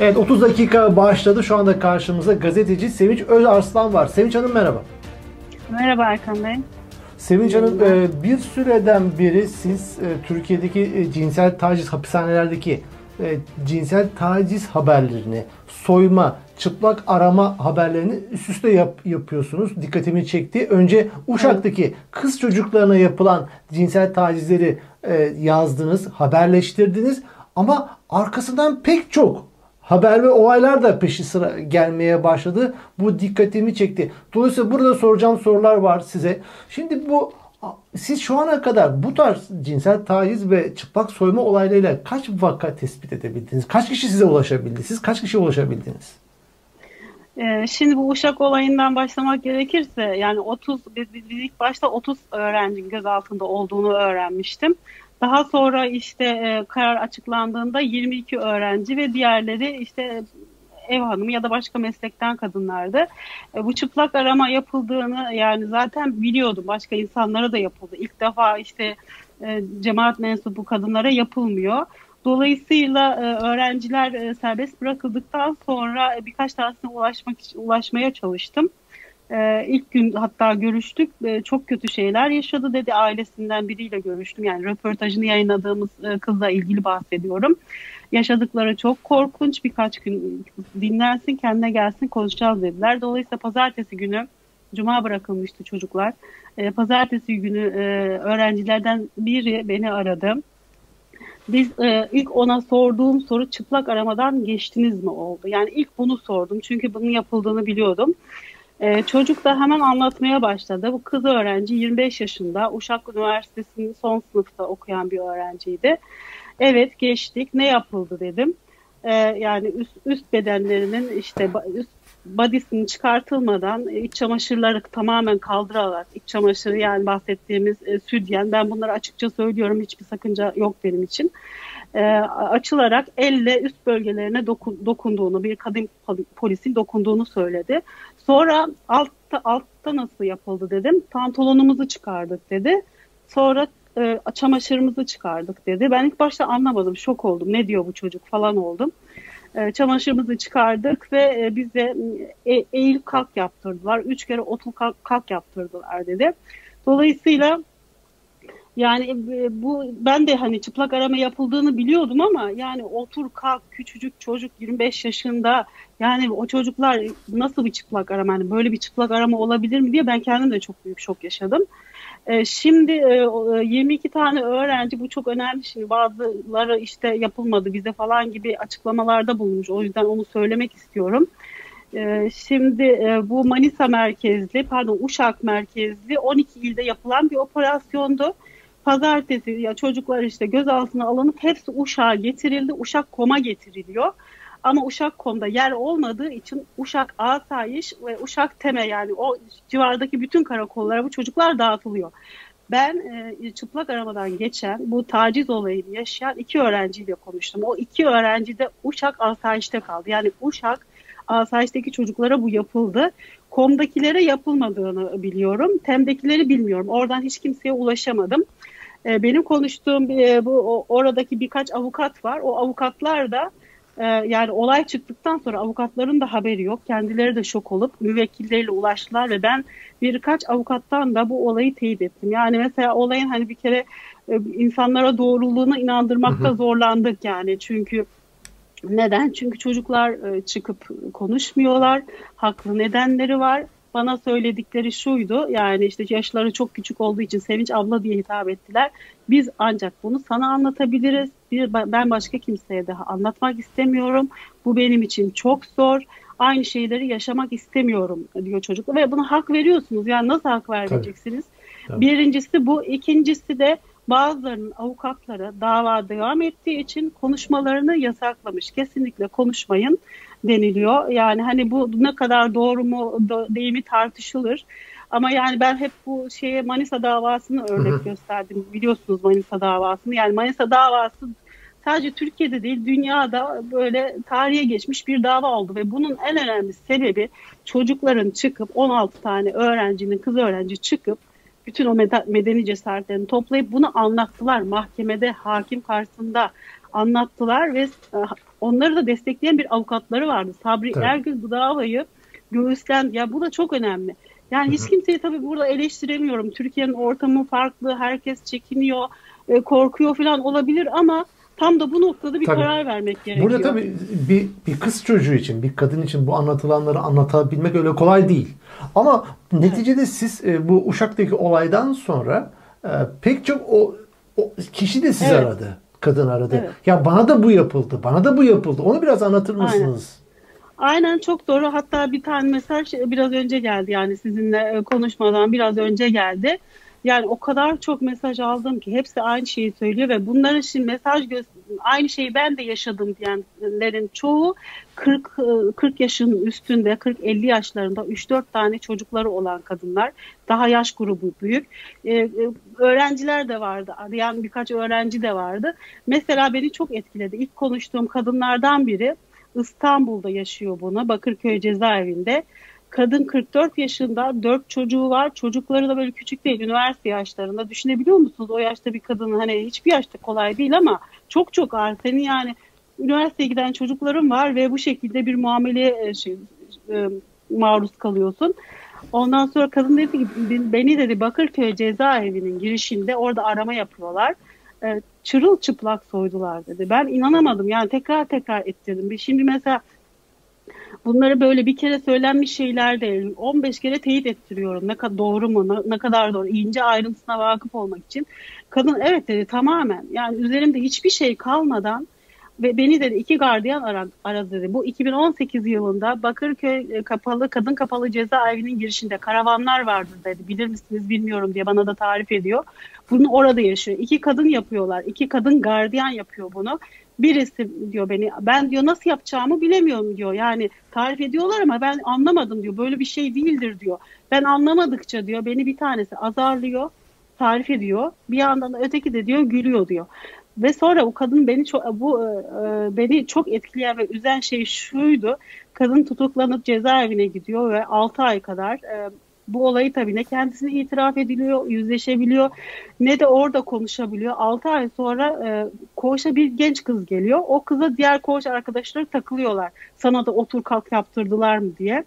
Evet 30 dakika başladı. Şu anda karşımızda gazeteci Sevinç Özarslan var. Sevinç Hanım merhaba. Merhaba Erkan Bey. Sevinç Hanım e, bir süreden beri siz e, Türkiye'deki e, cinsel taciz hapishanelerdeki cinsel taciz haberlerini, soyma, çıplak arama haberlerini üst üste yap, yapıyorsunuz. Dikkatimi çekti. Önce Uşak'taki kız çocuklarına yapılan cinsel tacizleri yazdınız, haberleştirdiniz. Ama arkasından pek çok haber ve olaylar da peşi sıra gelmeye başladı. Bu dikkatimi çekti. Dolayısıyla burada soracağım sorular var size. Şimdi bu siz şu ana kadar bu tarz cinsel taciz ve çıplak soyma olaylarıyla kaç vaka tespit edebildiniz? Kaç kişi size ulaşabildi? Siz kaç kişi ulaşabildiniz? Ee, şimdi bu Uşak olayından başlamak gerekirse yani 30 biz, biz ilk başta 30 öğrencinin gözaltında olduğunu öğrenmiştim. Daha sonra işte e, karar açıklandığında 22 öğrenci ve diğerleri işte ev hanımı ya da başka meslekten kadınlardı. E, bu çıplak arama yapıldığını yani zaten biliyordum. Başka insanlara da yapıldı. İlk defa işte e, cemaat mensubu kadınlara yapılmıyor. Dolayısıyla e, öğrenciler e, serbest bırakıldıktan sonra e, birkaç tanesine ulaşmak ulaşmaya çalıştım. Ee, ilk gün hatta görüştük. Ee, çok kötü şeyler yaşadı dedi. Ailesinden biriyle görüştüm. Yani röportajını yayınladığımız e, kızla ilgili bahsediyorum. Yaşadıkları çok korkunç. Birkaç gün dinlensin, kendine gelsin, konuşacağız dediler. Dolayısıyla pazartesi günü Cuma bırakılmıştı çocuklar. Ee, pazartesi günü e, öğrencilerden biri beni aradı. Biz e, ilk ona sorduğum soru çıplak aramadan geçtiniz mi oldu? Yani ilk bunu sordum çünkü bunun yapıldığını biliyordum. Ee, çocuk da hemen anlatmaya başladı. Bu kız öğrenci 25 yaşında Uşak Üniversitesi'nin son sınıfta okuyan bir öğrenciydi. Evet geçtik ne yapıldı dedim. Ee, yani üst, üst bedenlerinin işte üst bodysinin çıkartılmadan iç çamaşırları tamamen kaldırarak iç çamaşırı yani bahsettiğimiz e, südyen ben bunları açıkça söylüyorum hiçbir sakınca yok benim için e, açılarak elle üst bölgelerine dokun, dokunduğunu bir kadın polisin dokunduğunu söyledi. Sonra altta altta nasıl yapıldı dedim. Pantolonumuzu çıkardık dedi. Sonra e, çamaşırımızı çıkardık dedi. Ben ilk başta anlamadım, şok oldum. Ne diyor bu çocuk falan oldum. E, çamaşırımızı çıkardık ve e, bize e, eğil kalk yaptırdılar. Üç kere otur kalk, kalk yaptırdılar dedi. Dolayısıyla yani e, bu ben de hani çıplak arama yapıldığını biliyordum ama yani otur kalk küçücük çocuk 25 yaşında yani o çocuklar nasıl bir çıplak arama yani böyle bir çıplak arama olabilir mi diye ben kendim de çok büyük şok yaşadım. Ee, şimdi e, 22 tane öğrenci bu çok önemli şimdi bazıları işte yapılmadı bize falan gibi açıklamalarda bulunmuş o yüzden onu söylemek istiyorum. Şimdi e, bu Manisa merkezli pardon Uşak merkezli 12 ilde yapılan bir operasyondu pazartesi ya çocuklar işte gözaltına alınıp hepsi Uşak'a getirildi. Uşak koma getiriliyor. Ama Uşak komda yer olmadığı için Uşak Asayiş ve Uşak Teme yani o civardaki bütün karakollara bu çocuklar dağıtılıyor. Ben e, çıplak aramadan geçen bu taciz olayını yaşayan iki öğrenciyle konuştum. O iki öğrenci de Uşak Asayiş'te kaldı. Yani Uşak Asayiş'teki çocuklara bu yapıldı. Kom'dakilere yapılmadığını biliyorum. Tem'dekileri bilmiyorum. Oradan hiç kimseye ulaşamadım. E, benim konuştuğum e, bu oradaki birkaç avukat var. O avukatlar da e, yani olay çıktıktan sonra avukatların da haberi yok. Kendileri de şok olup müvekkilleriyle ulaştılar ve ben birkaç avukattan da bu olayı teyit ettim. Yani mesela olayın hani bir kere insanlara doğruluğuna inandırmakta zorlandık yani. Çünkü neden? Çünkü çocuklar çıkıp konuşmuyorlar. Haklı nedenleri var bana söyledikleri şuydu. Yani işte yaşları çok küçük olduğu için Sevinç abla diye hitap ettiler. Biz ancak bunu sana anlatabiliriz. Bir, ben başka kimseye daha anlatmak istemiyorum. Bu benim için çok zor. Aynı şeyleri yaşamak istemiyorum diyor çocuk. Ve buna hak veriyorsunuz. Yani nasıl hak vermeyeceksiniz? Tabii. Tabii. Birincisi bu. ikincisi de bazılarının avukatları dava devam ettiği için konuşmalarını yasaklamış. Kesinlikle konuşmayın deniliyor. Yani hani bu ne kadar doğru mu değil mi tartışılır. Ama yani ben hep bu şeye Manisa davasını örnek gösterdim. Biliyorsunuz Manisa davasını. Yani Manisa davası sadece Türkiye'de değil dünyada böyle tarihe geçmiş bir dava oldu ve bunun en önemli sebebi çocukların çıkıp 16 tane öğrencinin kız öğrenci çıkıp bütün o medeni cesaretlerini toplayıp bunu anlattılar mahkemede hakim karşısında anlattılar ve onları da destekleyen bir avukatları vardı. Sabri Tabii. Ergül bu davayı göğüslendi. Ya bu da çok önemli. Yani hiç kimseyi tabii burada eleştiremiyorum. Türkiye'nin ortamı farklı, herkes çekiniyor, e, korkuyor falan olabilir ama tam da bu noktada bir tabii. karar vermek gerekiyor. Burada tabii bir, bir kız çocuğu için, bir kadın için bu anlatılanları anlatabilmek öyle kolay değil. Ama neticede evet. siz e, bu Uşak'taki olaydan sonra e, pek çok o, o kişi de sizi evet. aradı. Kadın aradı. Evet. Ya bana da bu yapıldı, bana da bu yapıldı. Onu biraz anlatır mısınız? Aynen. Aynen çok doğru. Hatta bir tane mesaj biraz önce geldi yani sizinle e, konuşmadan biraz önce geldi. Yani o kadar çok mesaj aldım ki hepsi aynı şeyi söylüyor ve bunların şimdi mesaj aynı şeyi ben de yaşadım diyenlerin çoğu 40 40 e, yaşın üstünde 40-50 yaşlarında 3-4 tane çocukları olan kadınlar. Daha yaş grubu büyük. Ee, öğrenciler de vardı. Arayan birkaç öğrenci de vardı. Mesela beni çok etkiledi. İlk konuştuğum kadınlardan biri İstanbul'da yaşıyor bunu. Bakırköy cezaevinde. Kadın 44 yaşında, 4 çocuğu var. Çocukları da böyle küçük değil, üniversite yaşlarında. Düşünebiliyor musunuz? O yaşta bir kadın hani hiçbir yaşta kolay değil ama çok çok ağır. Senin yani üniversiteye giden çocukların var ve bu şekilde bir muameleye e, şey, e, maruz kalıyorsun. Ondan sonra kadın dedi ki beni dedi Bakırköy cezaevinin girişinde orada arama yapıyorlar. E, çırılçıplak soydular dedi. Ben inanamadım yani tekrar tekrar ettirdim. Şimdi mesela bunları böyle bir kere söylenmiş şeyler değil. 15 kere teyit ettiriyorum. Ne kadar doğru mu? Ne, ne kadar doğru? İnce ayrıntısına vakıf olmak için. Kadın evet dedi tamamen. Yani üzerimde hiçbir şey kalmadan ve beni dedi iki gardiyan aradı, aradı dedi. Bu 2018 yılında Bakırköy e, kapalı kadın kapalı cezaevinin girişinde karavanlar vardı dedi. Bilir misiniz bilmiyorum diye bana da tarif ediyor. Bunu orada yaşıyor. İki kadın yapıyorlar. İki kadın gardiyan yapıyor bunu. Birisi diyor beni ben diyor nasıl yapacağımı bilemiyorum diyor. Yani tarif ediyorlar ama ben anlamadım diyor. Böyle bir şey değildir diyor. Ben anlamadıkça diyor beni bir tanesi azarlıyor tarif ediyor. Bir yandan da öteki de diyor gülüyor diyor. Ve sonra o kadın beni çok bu e, e, beni çok etkileyen ve üzen şey şuydu. Kadın tutuklanıp cezaevine gidiyor ve 6 ay kadar e, bu olayı tabii ne kendisine itiraf ediliyor, yüzleşebiliyor ne de orada konuşabiliyor. 6 ay sonra e, koğuşa bir genç kız geliyor. O kıza diğer koğuş arkadaşları takılıyorlar. Sana da otur kalk yaptırdılar mı diye.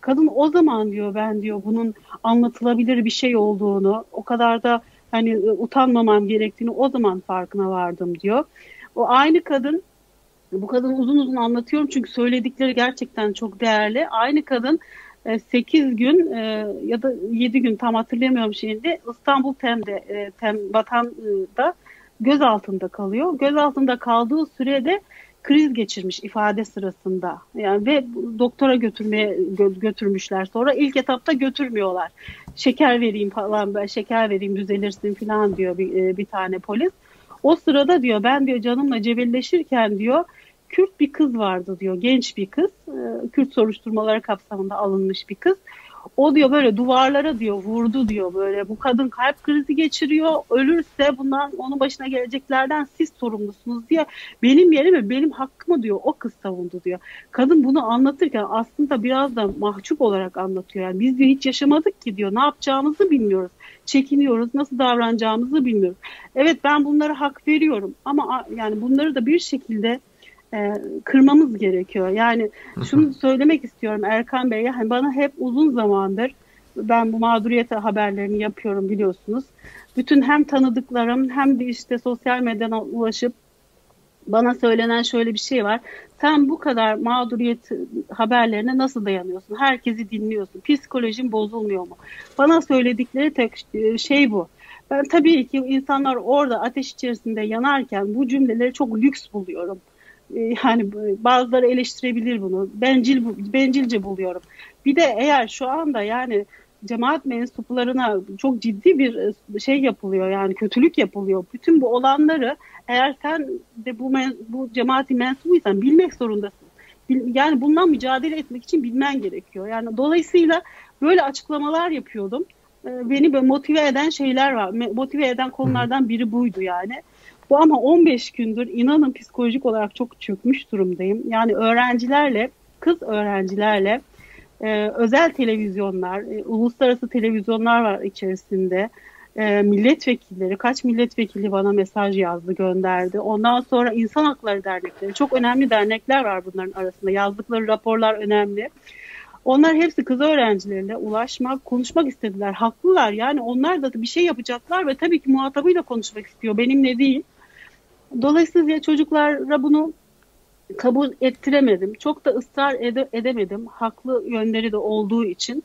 Kadın o zaman diyor ben diyor bunun anlatılabilir bir şey olduğunu, o kadar da hani e, utanmamam gerektiğini o zaman farkına vardım diyor. O aynı kadın bu kadın uzun uzun anlatıyorum çünkü söyledikleri gerçekten çok değerli. Aynı kadın 8 e, gün e, ya da 7 gün tam hatırlamıyorum şimdi İstanbul Tem'de Tem Vatan'da göz altında kalıyor. Göz altında kaldığı sürede kriz geçirmiş ifade sırasında. Yani ve doktora götürmeye götürmüşler sonra ilk etapta götürmüyorlar. Şeker vereyim falan ben şeker vereyim düzelirsin falan diyor bir, e, bir tane polis. O sırada diyor ben diyor canımla cebelleşirken diyor Kürt bir kız vardı diyor genç bir kız. E, Kürt soruşturmaları kapsamında alınmış bir kız. O diyor böyle duvarlara diyor vurdu diyor böyle bu kadın kalp krizi geçiriyor ölürse bundan onun başına geleceklerden siz sorumlusunuz diye benim yerime benim hakkımı diyor o kız savundu diyor. Kadın bunu anlatırken aslında biraz da mahcup olarak anlatıyor. Yani biz diyor hiç yaşamadık ki diyor ne yapacağımızı bilmiyoruz. Çekiniyoruz nasıl davranacağımızı bilmiyoruz. Evet ben bunlara hak veriyorum ama yani bunları da bir şekilde e, kırmamız gerekiyor. Yani şunu söylemek istiyorum Erkan Bey'e hani bana hep uzun zamandır ben bu mağduriyet haberlerini yapıyorum biliyorsunuz. Bütün hem tanıdıklarım hem de işte sosyal medyadan ulaşıp bana söylenen şöyle bir şey var. Sen bu kadar mağduriyet haberlerine nasıl dayanıyorsun? Herkesi dinliyorsun. Psikolojin bozulmuyor mu? Bana söyledikleri tek şey bu. Ben tabii ki insanlar orada ateş içerisinde yanarken bu cümleleri çok lüks buluyorum. E, yani bazıları eleştirebilir bunu. Bencil bencilce buluyorum. Bir de eğer şu anda yani cemaat mensuplarına çok ciddi bir e, şey yapılıyor yani kötülük yapılıyor. Bütün bu olanları eğer sen de bu bu cemaati mensubuysan bilmek zorundasın. Yani bundan mücadele etmek için bilmen gerekiyor. Yani dolayısıyla böyle açıklamalar yapıyordum. E, beni motive eden şeyler var. Motive eden konulardan biri buydu yani. Bu ama 15 gündür inanın psikolojik olarak çok çökmüş durumdayım. Yani öğrencilerle, kız öğrencilerle e, özel televizyonlar, e, uluslararası televizyonlar var içerisinde. e, milletvekilleri, kaç milletvekili bana mesaj yazdı, gönderdi. Ondan sonra insan hakları dernekleri, çok önemli dernekler var bunların arasında. Yazdıkları raporlar önemli. Onlar hepsi kız öğrencilerine ulaşmak, konuşmak istediler. Haklılar yani onlar da bir şey yapacaklar ve tabii ki muhatabıyla konuşmak istiyor. Benimle değil. Dolayısıyla çocuklara bunu kabul ettiremedim. Çok da ısrar ede- edemedim. Haklı yönleri de olduğu için.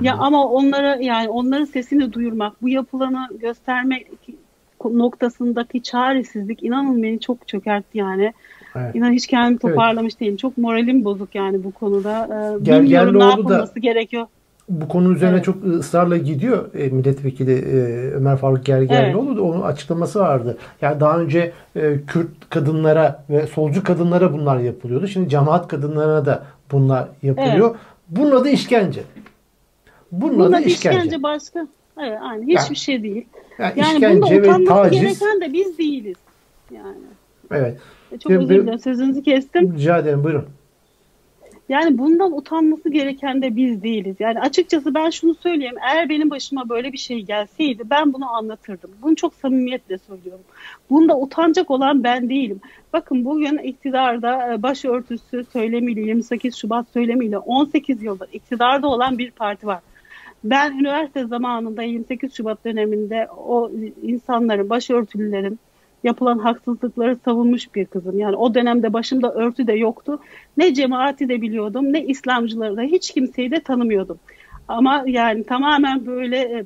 Ya ama onlara yani onların sesini duyurmak, bu yapılanı göstermek noktasındaki çaresizlik inanın beni çok çökertti yani. Evet. İnan hiç kendimi toparlamış evet. değilim. Çok moralim bozuk yani bu konuda. Ee, Gel, bilmiyorum ne yapılması da, gerekiyor. Bu konu üzerine evet. çok ısrarla gidiyor e, milletvekili e, Ömer Faruk Gergerlioğlu evet. onun açıklaması vardı. Yani daha önce e, Kürt kadınlara ve solcu kadınlara bunlar yapılıyordu. Şimdi cemaat kadınlarına da bunlar yapılıyor. Evet. Bunun adı işkence. Bunun adı işkence. işkence başka. Evet, aynı. Hiçbir yani, şey değil. Yani, yani bunda utanması taciz, gereken de biz değiliz. Yani. Evet. E, çok özür dilerim. Sözünüzü kestim. Rica ederim. Buyurun. Yani bundan utanması gereken de biz değiliz. Yani açıkçası ben şunu söyleyeyim. Eğer benim başıma böyle bir şey gelseydi ben bunu anlatırdım. Bunu çok samimiyetle söylüyorum. Bunda utanacak olan ben değilim. Bakın bugün iktidarda e, başörtüsü söylemiyle 28 Şubat söylemiyle 18 yıldır iktidarda olan bir parti var. Ben üniversite zamanında 28 Şubat döneminde o insanların, başörtülülerin yapılan haksızlıkları savunmuş bir kızım. Yani o dönemde başımda örtü de yoktu. Ne cemaati de biliyordum, ne İslamcıları da hiç kimseyi de tanımıyordum. Ama yani tamamen böyle e,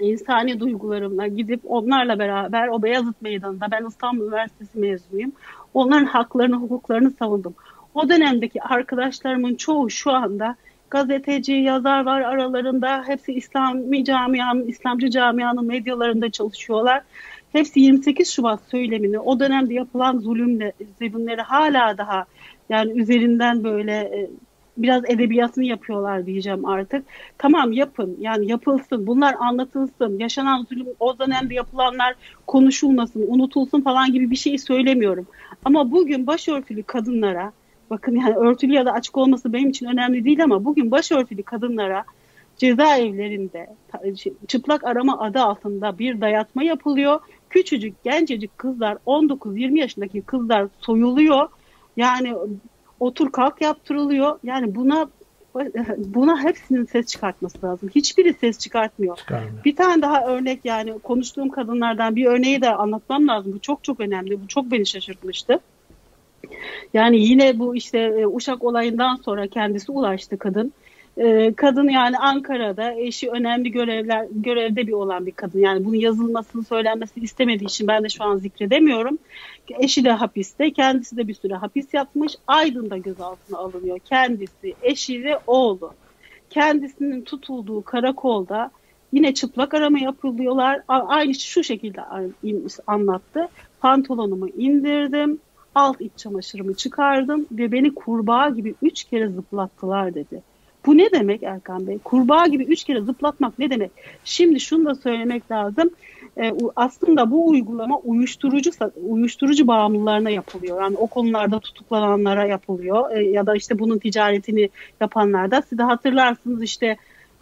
insani duygularımla gidip onlarla beraber o Beyazıt Meydanı'nda ben İstanbul Üniversitesi mezunuyum. Onların haklarını, hukuklarını savundum. O dönemdeki arkadaşlarımın çoğu şu anda gazeteci, yazar var aralarında. Hepsi İslami camianın, İslamcı camianın medyalarında çalışıyorlar. Hepsi 28 Şubat söylemini, o dönemde yapılan zulümle, zulümleri hala daha yani üzerinden böyle e, biraz edebiyatını yapıyorlar diyeceğim artık. Tamam yapın yani yapılsın bunlar anlatılsın yaşanan zulüm o dönemde yapılanlar konuşulmasın unutulsun falan gibi bir şey söylemiyorum. Ama bugün başörtülü kadınlara bakın yani örtülü ya da açık olması benim için önemli değil ama bugün başörtülü kadınlara cezaevlerinde şey, çıplak arama adı altında bir dayatma yapılıyor. Küçücük gencecik kızlar 19-20 yaşındaki kızlar soyuluyor. Yani otur kalk yaptırılıyor. Yani buna buna hepsinin ses çıkartması lazım. Hiçbiri ses çıkartmıyor. Çıkarmıyor. Bir tane daha örnek yani konuştuğum kadınlardan bir örneği de anlatmam lazım. Bu çok çok önemli. Bu çok beni şaşırtmıştı. Yani yine bu işte e, Uşak olayından sonra kendisi ulaştı kadın. E, kadın yani Ankara'da eşi önemli görevler görevde bir olan bir kadın. Yani bunun yazılmasını söylenmesini istemediği için ben de şu an zikredemiyorum. Eşi de hapiste, kendisi de bir süre hapis yatmış. Aydın'da gözaltına alınıyor. Kendisi, eşi ve oğlu. Kendisinin tutulduğu karakolda yine çıplak arama yapılıyorlar. Aynı şu şekilde anlattı. Pantolonumu indirdim, alt iç çamaşırımı çıkardım ve beni kurbağa gibi üç kere zıplattılar dedi. Bu ne demek Erkan Bey? Kurbağa gibi üç kere zıplatmak ne demek? Şimdi şunu da söylemek lazım. Ee, aslında bu uygulama uyuşturucu uyuşturucu bağımlılarına yapılıyor. Yani o konularda tutuklananlara yapılıyor. Ee, ya da işte bunun ticaretini yapanlarda. Siz de hatırlarsınız işte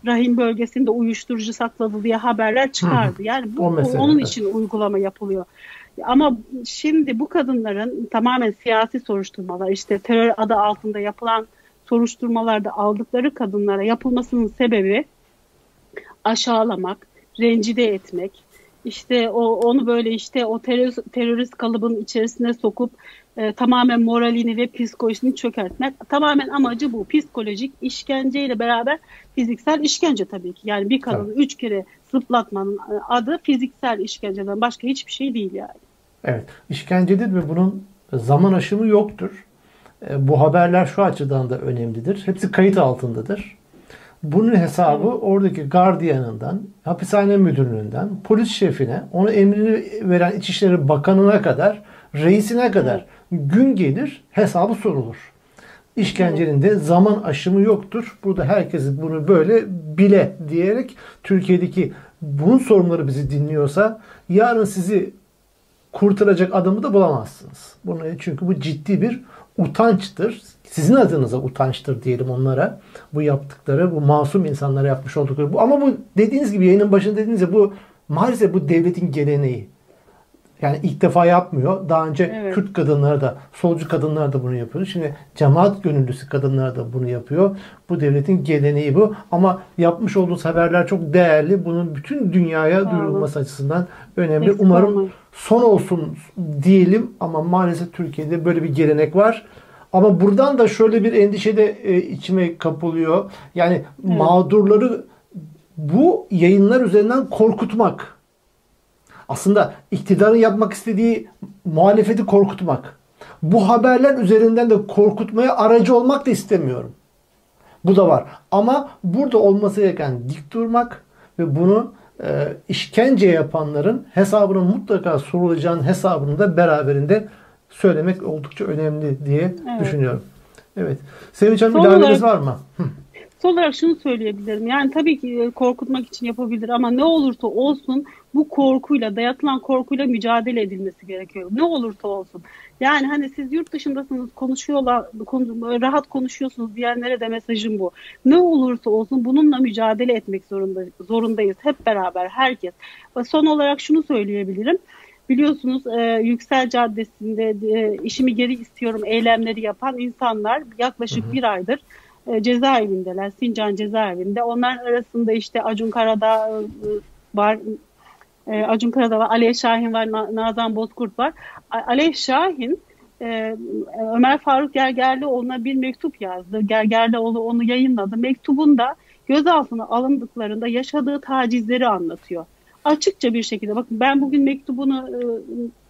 rahim bölgesinde uyuşturucu sakladı diye haberler çıkardı. Yani bu, onun için uygulama yapılıyor. Ama şimdi bu kadınların tamamen siyasi soruşturmalar işte terör adı altında yapılan soruşturmalarda aldıkları kadınlara yapılmasının sebebi aşağılamak, rencide etmek, işte o onu böyle işte o terörist, terörist kalıbın içerisine sokup e, tamamen moralini ve psikolojisini çökertmek. Tamamen amacı bu. Psikolojik işkenceyle beraber fiziksel işkence tabii ki. Yani bir kadını evet. üç kere zıplatmanın e, adı fiziksel işkenceden başka hiçbir şey değil yani. Evet. işkencedir ve bunun zaman aşımı yoktur. E, bu haberler şu açıdan da önemlidir. Hepsi kayıt altındadır. Bunun hesabı oradaki gardiyanından, hapishane müdürlüğünden, polis şefine, onu emrini veren İçişleri Bakanı'na kadar, reisine kadar gün gelir hesabı sorulur. İşkencenin de zaman aşımı yoktur. Burada herkes bunu böyle bile diyerek Türkiye'deki bunun sorunları bizi dinliyorsa yarın sizi kurtaracak adamı da bulamazsınız. Bunu çünkü bu ciddi bir utançtır. Sizin adınıza utançtır diyelim onlara. Bu yaptıkları, bu masum insanlara yapmış oldukları. Bu, ama bu dediğiniz gibi yayının başında dediğiniz gibi bu maalesef bu devletin geleneği. Yani ilk defa yapmıyor. Daha önce Evet. Kürt kadınlar da, solcu kadınlar da bunu yapıyordu. Şimdi cemaat gönüllüsü kadınlar da bunu yapıyor. Bu devletin geleneği bu. Ama yapmış olduğunuz haberler çok değerli. Bunun bütün dünyaya duyurulması açısından önemli. Eksik Umarım olmayın. son olsun diyelim ama maalesef Türkiye'de böyle bir gelenek var. Ama buradan da şöyle bir endişe de e, içime kapılıyor. Yani Evet. mağdurları bu yayınlar üzerinden korkutmak. Aslında iktidarın yapmak istediği muhalefeti korkutmak. Bu haberler üzerinden de korkutmaya aracı olmak da istemiyorum. Bu da var. Ama burada olması gereken dik durmak ve bunu e, işkence yapanların hesabının mutlaka sorulacağının hesabını da beraberinde söylemek oldukça önemli diye Evet. düşünüyorum. Evet. Sevinç Hanım ilaveniz olarak- var mı? Hı. Son olarak şunu söyleyebilirim. Yani tabii ki e, korkutmak için yapabilir ama ne olursa olsun bu korkuyla, dayatılan korkuyla mücadele edilmesi gerekiyor. Ne olursa olsun. Yani hani siz yurt dışındasınız, konuşuyorlar, konu- rahat konuşuyorsunuz diyenlere de mesajım bu. Ne olursa olsun bununla mücadele etmek zorunda, zorundayız. Hep beraber, herkes. Ve son olarak şunu söyleyebilirim. Biliyorsunuz e, Yüksel Caddesi'nde e, işimi geri istiyorum eylemleri yapan insanlar yaklaşık bir aydır e, cezaevindeler. Sincan cezaevinde. Onlar arasında işte Acun Karadağ e, var. E, Acun Karadağ var. Alev Şahin var. Na- Nazan Bozkurt var. A- Alev Şahin e, Ömer Faruk Gergerlioğlu'na bir mektup yazdı. Gergerlioğlu onu yayınladı. Mektubunda gözaltına alındıklarında yaşadığı tacizleri anlatıyor. Açıkça bir şekilde bakın ben bugün mektubunu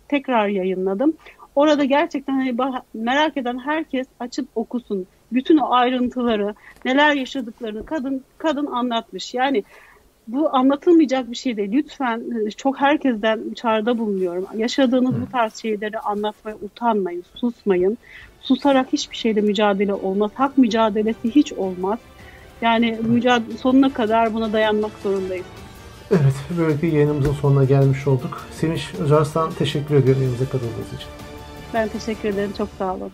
tekrar yayınladım. Orada gerçekten hani merak eden herkes açıp okusun. Bütün o ayrıntıları, neler yaşadıklarını kadın kadın anlatmış. Yani bu anlatılmayacak bir şey değil. Lütfen e, çok herkesten çağrıda bulunuyorum. Yaşadığınız bu tarz şeyleri anlatmaya utanmayın, susmayın. Susarak hiçbir şeyle mücadele olmaz. Hak mücadelesi hiç olmaz. Yani mücadele sonuna kadar buna dayanmak zorundayız. Evet, böylelikle yayınımızın sonuna gelmiş olduk. Sevinç Özarslan teşekkür ediyorum elinize katıldığınız için. Ben teşekkür ederim. Çok sağ olun.